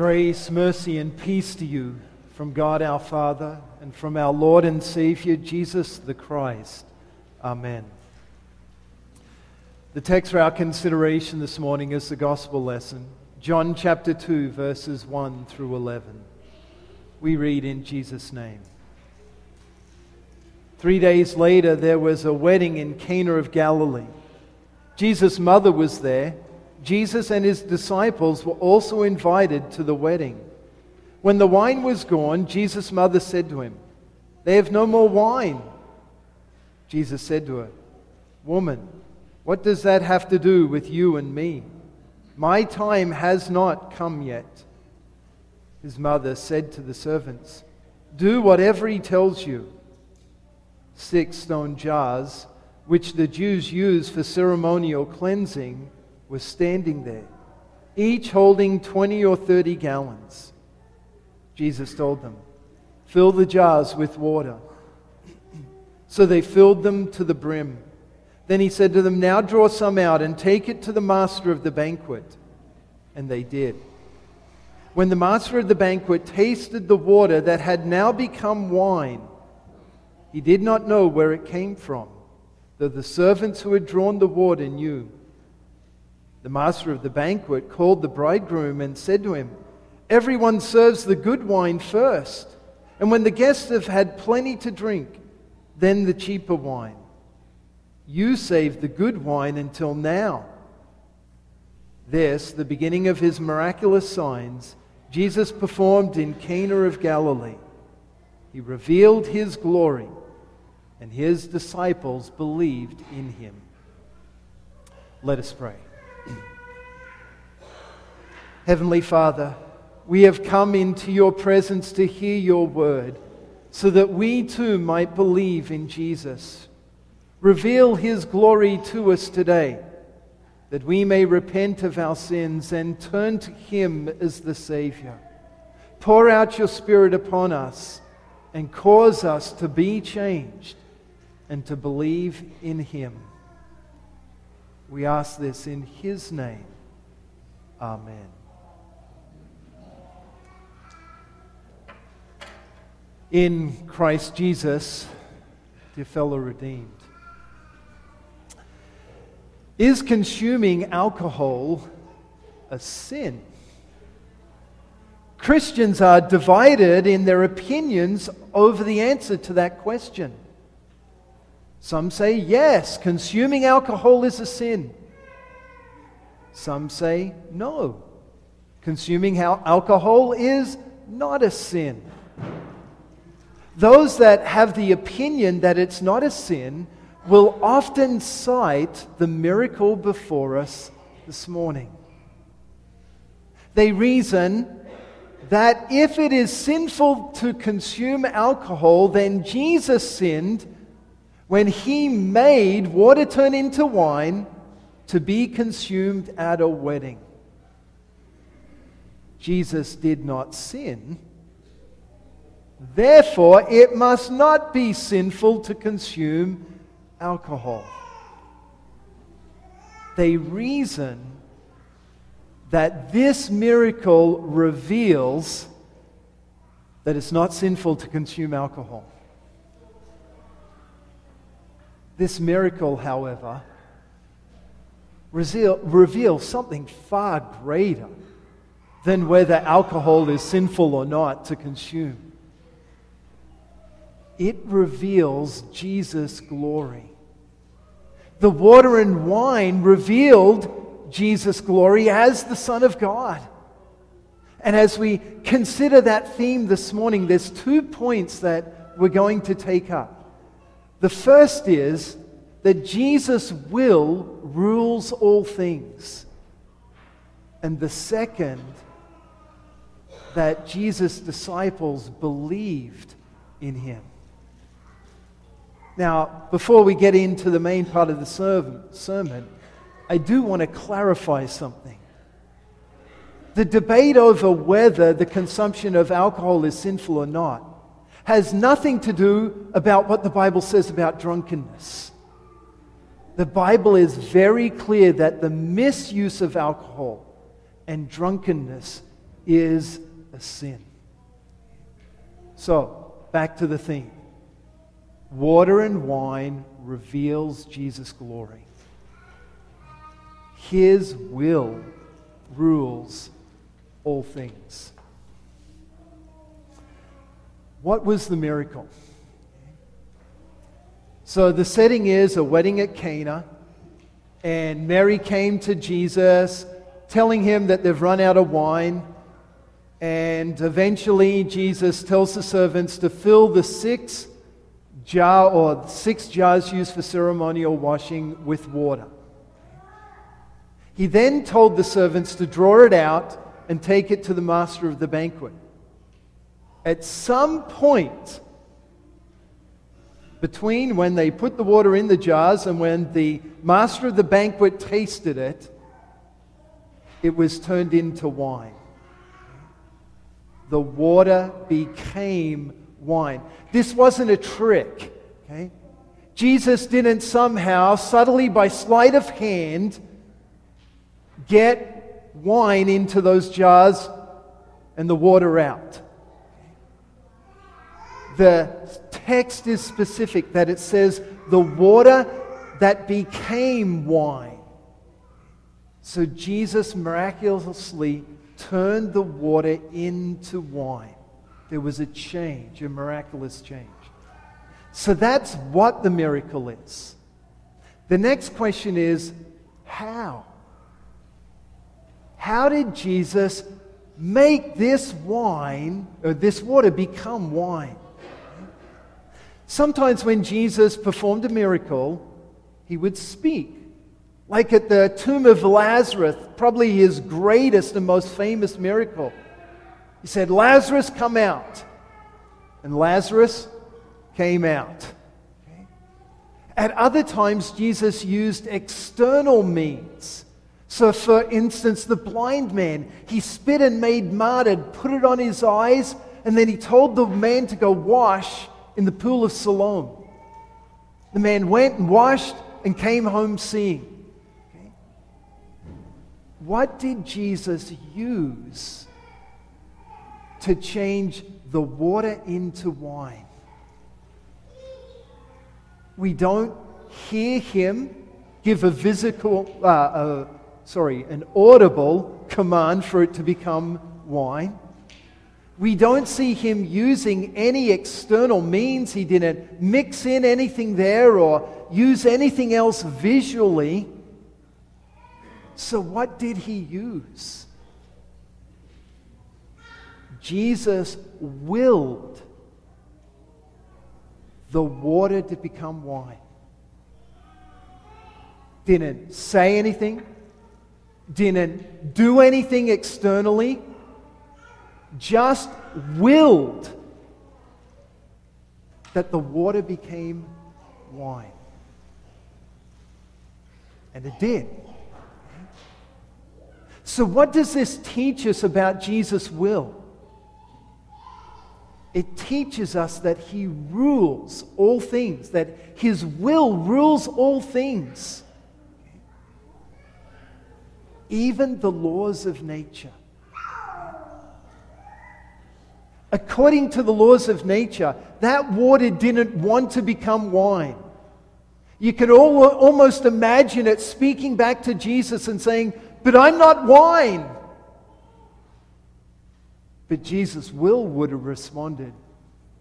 Grace, mercy, and peace to you from God our Father and from our Lord and Savior Jesus the Christ. Amen. The text for our consideration this morning is the gospel lesson, John chapter 2, verses 1 through 11. We read in Jesus' name. Three days later, there was a wedding in Cana of Galilee. Jesus' mother was there Jesus and his disciples were also invited to the wedding. When the wine was gone, Jesus' mother said to him, They have no more wine. Jesus said to her, Woman, what does that have to do with you and me? My time has not come yet. His mother said to the servants, Do whatever he tells you. Six stone jars, which the Jews use for ceremonial cleansing, were standing there, each holding 20 or 30 gallons. Jesus told them, Fill the jars with water. So they filled them to the brim. Then he said to them, Now draw some out and take it to the master of the banquet. And they did. When the master of the banquet tasted the water that had now become wine, he did not know where it came from, though the servants who had drawn the water knew. The master of the banquet called the bridegroom and said to him, Everyone serves the good wine first, and when the guests have had plenty to drink, then the cheaper wine. You saved the good wine until now. This, the beginning of his miraculous signs, Jesus performed in Cana of Galilee. He revealed his glory, and his disciples believed in him. Let us pray. Heavenly Father, we have come into your presence to hear your word so that we too might believe in Jesus. Reveal his glory to us today that we may repent of our sins and turn to him as the Savior. Pour out your Spirit upon us and cause us to be changed and to believe in him. We ask this in his name. Amen. in Christ Jesus, dear fellow redeemed. Is consuming alcohol a sin? Christians are divided in their opinions over the answer to that question. Some say, yes, consuming alcohol is a sin. Some say, no, consuming alcohol is not a sin. Those that have the opinion that it's not a sin will often cite the miracle before us this morning. They reason that if it is sinful to consume alcohol, then Jesus sinned when he made water turn into wine to be consumed at a wedding. Jesus did not sin Therefore, it must not be sinful to consume alcohol. They reason that this miracle reveals that it's not sinful to consume alcohol. This miracle, however, reveals something far greater than whether alcohol is sinful or not to consume it reveals Jesus' glory. The water and wine revealed Jesus' glory as the Son of God. And as we consider that theme this morning, there's two points that we're going to take up. The first is that Jesus' will rules all things. And the second, that Jesus' disciples believed in him. Now, before we get into the main part of the sermon, I do want to clarify something. The debate over whether the consumption of alcohol is sinful or not has nothing to do about what the Bible says about drunkenness. The Bible is very clear that the misuse of alcohol and drunkenness is a sin. So, back to the theme. Water and wine reveals Jesus' glory. His will rules all things. What was the miracle? So the setting is a wedding at Cana, and Mary came to Jesus telling him that they've run out of wine. And eventually, Jesus tells the servants to fill the six jar or six jars used for ceremonial washing with water. He then told the servants to draw it out and take it to the master of the banquet. At some point between when they put the water in the jars and when the master of the banquet tasted it, it was turned into wine. The water became wine. This wasn't a trick, okay? Jesus didn't somehow, subtly by sleight of hand, get wine into those jars and the water out. The text is specific that it says the water that became wine. So Jesus miraculously turned the water into wine. There was a change, a miraculous change. So that's what the miracle is. The next question is how? How did Jesus make this wine, or this water, become wine? Sometimes when Jesus performed a miracle, he would speak. Like at the tomb of Lazarus, probably his greatest and most famous miracle. He said, Lazarus, come out. And Lazarus came out. At other times, Jesus used external means. So, for instance, the blind man, he spit and made mud and put it on his eyes, and then he told the man to go wash in the pool of Siloam. The man went and washed and came home seeing. Okay? What did Jesus use to change the water into wine? We don't hear him give a physical, uh, uh, sorry, an audible command for it to become wine. We don't see him using any external means. He didn't mix in anything there or use anything else visually. So, what did he use? Jesus willed the water to become wine. Didn't say anything, didn't do anything externally just willed that the water became wine. And it did. So, what does this teach us about Jesus' will? It teaches us that he rules all things, that his will rules all things, even the laws of nature according to the laws of nature, that water didn't want to become wine. You could almost imagine it speaking back to Jesus and saying, But I'm not wine. But Jesus' will would have responded,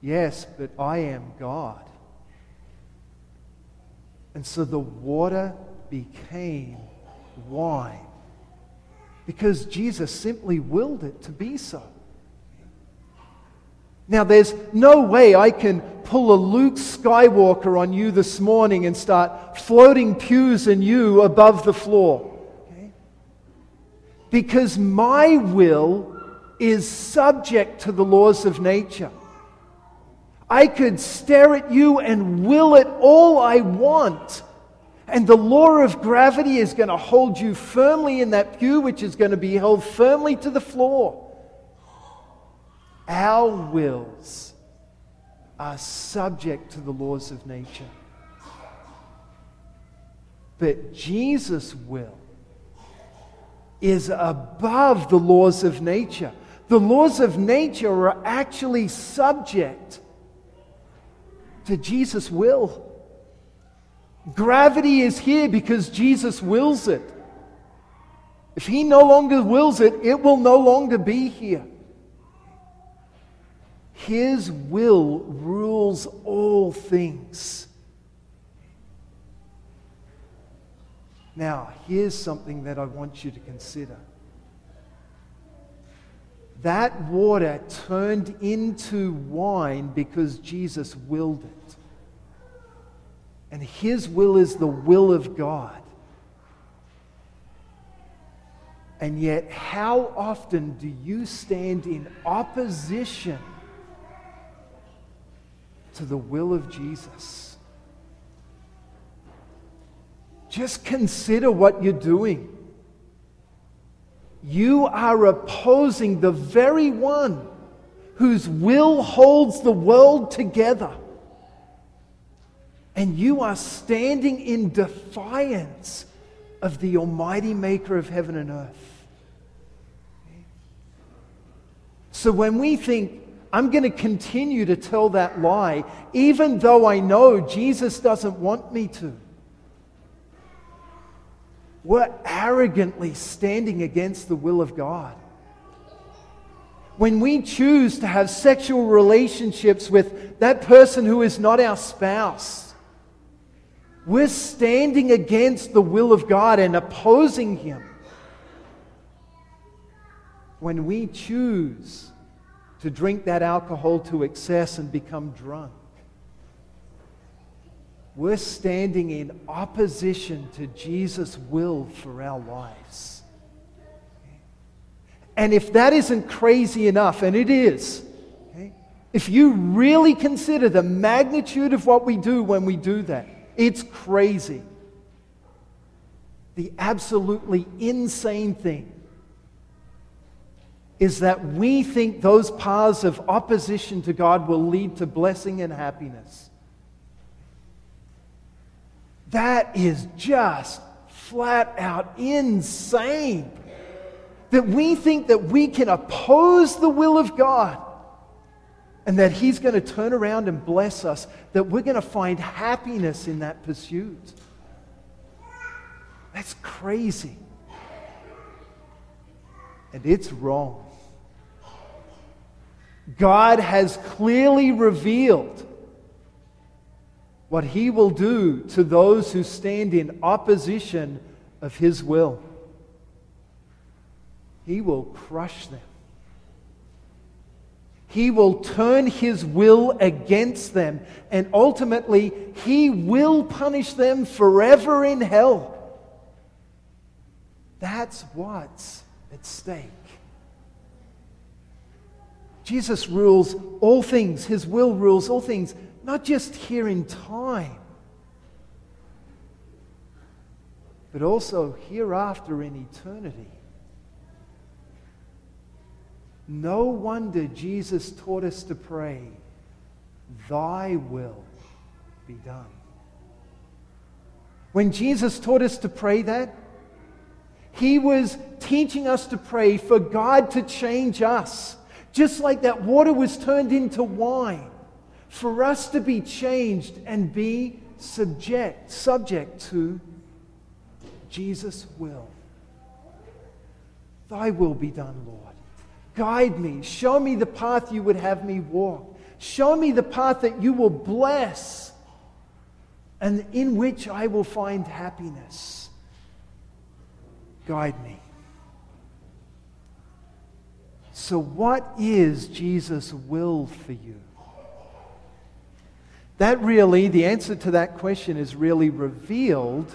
Yes, but I am God. And so the water became wine because Jesus simply willed it to be so. Now, there's no way I can pull a Luke Skywalker on you this morning and start floating pews and you above the floor. Okay? Because my will is subject to the laws of nature. I could stare at you and will it all I want. And the law of gravity is going to hold you firmly in that pew, which is going to be held firmly to the floor. Our wills are subject to the laws of nature. But Jesus' will is above the laws of nature. The laws of nature are actually subject to Jesus' will. Gravity is here because Jesus wills it. If he no longer wills it, it will no longer be here. His will rules all things. Now, here's something that I want you to consider. That water turned into wine because Jesus willed it. And His will is the will of God. And yet, how often do you stand in opposition to the will of Jesus? Just consider what you're doing. You are opposing the very one whose will holds the world together. And you are standing in defiance of the Almighty Maker of heaven and earth. So when we think, I'm going to continue to tell that lie, even though I know Jesus doesn't want me to we're arrogantly standing against the will of God. When we choose to have sexual relationships with that person who is not our spouse, we're standing against the will of God and opposing Him. When we choose to drink that alcohol to excess and become drunk, we're standing in opposition to Jesus' will for our lives. And if that isn't crazy enough, and it is, if you really consider the magnitude of what we do when we do that, it's crazy. The absolutely insane thing is that we think those paths of opposition to God will lead to blessing and happiness. That is just flat out insane. That we think that we can oppose the will of God and that He's going to turn around and bless us, that we're going to find happiness in that pursuit. That's crazy. And it's wrong. God has clearly revealed what he will do to those who stand in opposition of his will. He will crush them. He will turn his will against them, and ultimately, he will punish them forever in hell. That's what's at stake. Jesus rules all things, his will rules all things not just here in time, but also hereafter in eternity. No wonder Jesus taught us to pray, Thy will be done. When Jesus taught us to pray that, he was teaching us to pray for God to change us, just like that water was turned into wine for us to be changed and be subject, subject to Jesus' will. Thy will be done, Lord. Guide me. Show me the path you would have me walk. Show me the path that you will bless and in which I will find happiness. Guide me. So, what is Jesus' will for you? That really, the answer to that question is really revealed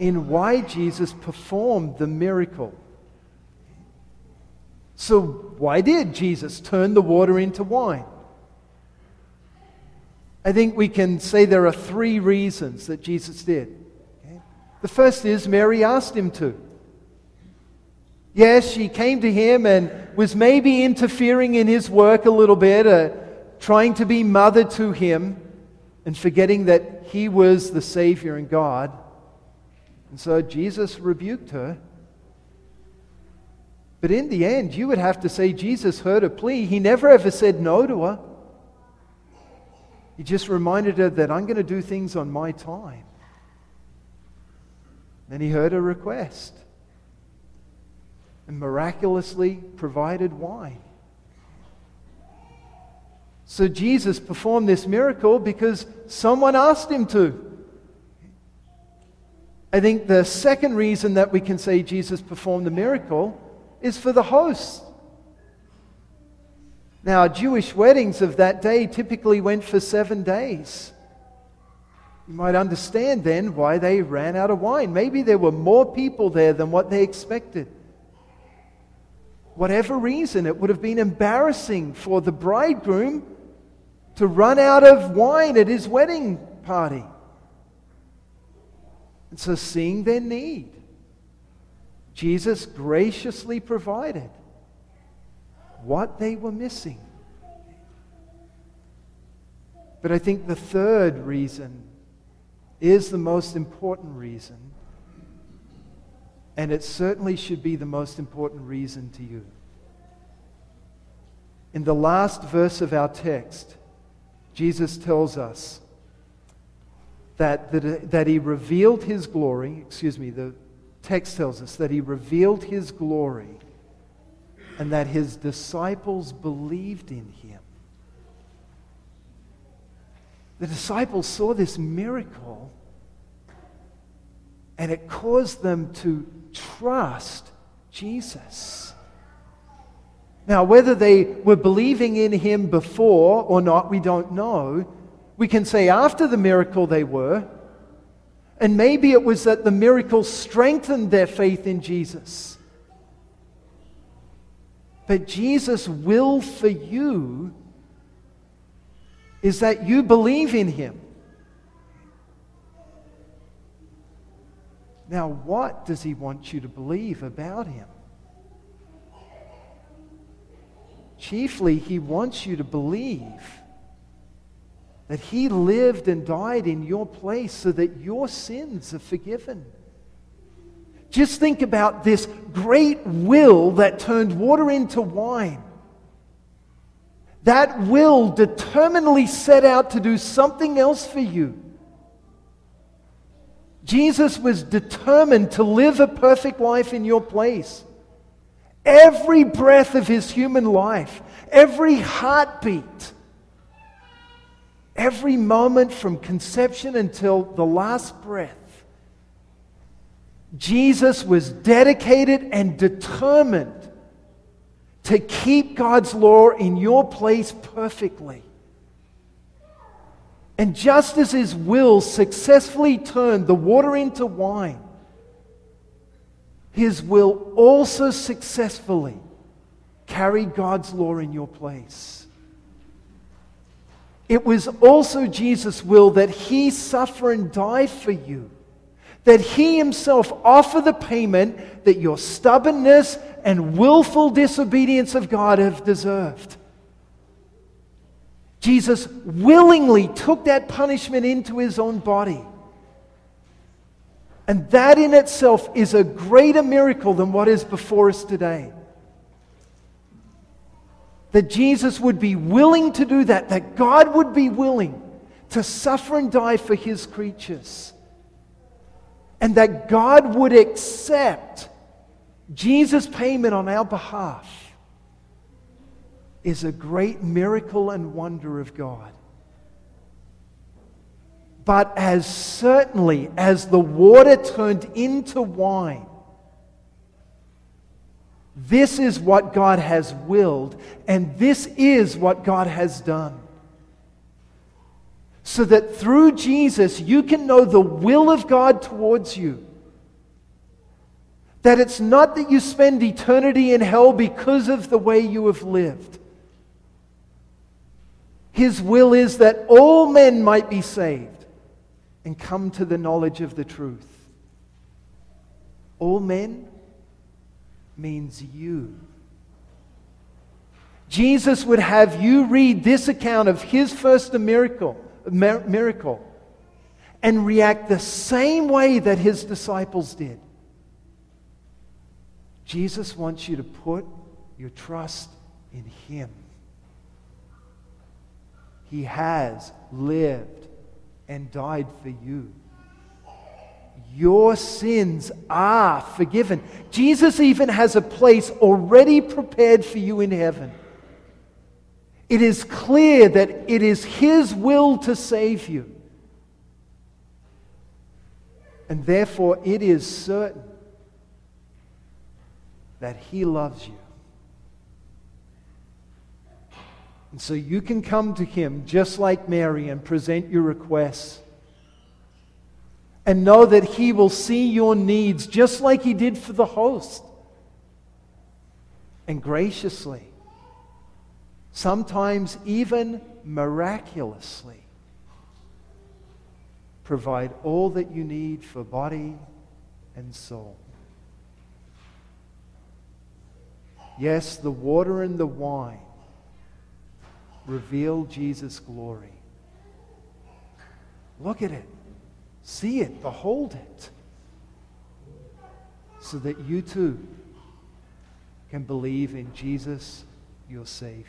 in why Jesus performed the miracle. So, why did Jesus turn the water into wine? I think we can say there are three reasons that Jesus did. The first is Mary asked him to. Yes, she came to him and was maybe interfering in his work a little bit, uh, trying to be mother to him and forgetting that he was the Savior and God. And so Jesus rebuked her. But in the end, you would have to say Jesus heard her plea. He never ever said no to her. He just reminded her that I'm going to do things on my time. Then he heard her request and miraculously provided wine. So Jesus performed this miracle because someone asked him to. I think the second reason that we can say Jesus performed the miracle is for the host. Now, Jewish weddings of that day typically went for seven days. You might understand then why they ran out of wine. Maybe there were more people there than what they expected. Whatever reason, it would have been embarrassing for the bridegroom to run out of wine at his wedding party. And so, seeing their need, Jesus graciously provided what they were missing. But I think the third reason is the most important reason, and it certainly should be the most important reason to you. In the last verse of our text, Jesus tells us that, that, that he revealed his glory, excuse me, the text tells us that he revealed his glory and that his disciples believed in him. The disciples saw this miracle and it caused them to trust Jesus. Now, whether they were believing in him before or not, we don't know. We can say after the miracle they were. And maybe it was that the miracle strengthened their faith in Jesus. But Jesus' will for you is that you believe in him. Now, what does he want you to believe about him? Chiefly, he wants you to believe that he lived and died in your place so that your sins are forgiven. Just think about this great will that turned water into wine. That will determinedly set out to do something else for you. Jesus was determined to live a perfect life in your place. Every breath of his human life, every heartbeat, every moment from conception until the last breath, Jesus was dedicated and determined to keep God's law in your place perfectly. And just as his will successfully turned the water into wine, his will also successfully carried God's law in your place. It was also Jesus' will that he suffer and die for you, that he himself offer the payment that your stubbornness and willful disobedience of God have deserved. Jesus willingly took that punishment into his own body. And that in itself is a greater miracle than what is before us today. That Jesus would be willing to do that, that God would be willing to suffer and die for his creatures. And that God would accept Jesus' payment on our behalf is a great miracle and wonder of God. But as certainly as the water turned into wine, this is what God has willed, and this is what God has done. So that through Jesus, you can know the will of God towards you. That it's not that you spend eternity in hell because of the way you have lived. His will is that all men might be saved and come to the knowledge of the truth. All men means you. Jesus would have you read this account of his first miracle, miracle and react the same way that his disciples did. Jesus wants you to put your trust in Him. He has lived and died for you. Your sins are forgiven. Jesus even has a place already prepared for you in heaven. It is clear that it is His will to save you. And therefore, it is certain that He loves you. And so you can come to Him just like Mary and present your requests. And know that He will see your needs just like He did for the host. And graciously, sometimes even miraculously, provide all that you need for body and soul. Yes, the water and the wine reveal Jesus' glory. Look at it, see it, behold it, so that you too can believe in Jesus, your Savior.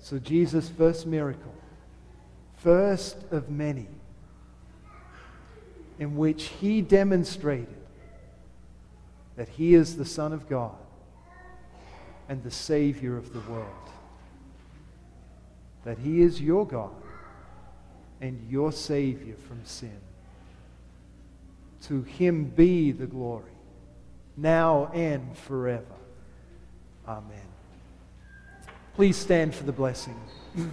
So, Jesus' first miracle first of many in which he demonstrated that he is the Son of God and the Savior of the world. That he is your God and your Savior from sin. To him be the glory, now and forever. Amen. Please stand for the blessing.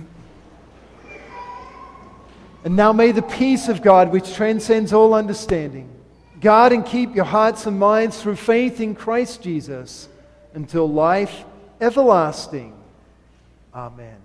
And now may the peace of God, which transcends all understanding, guard and keep your hearts and minds through faith in Christ Jesus until life everlasting. Amen.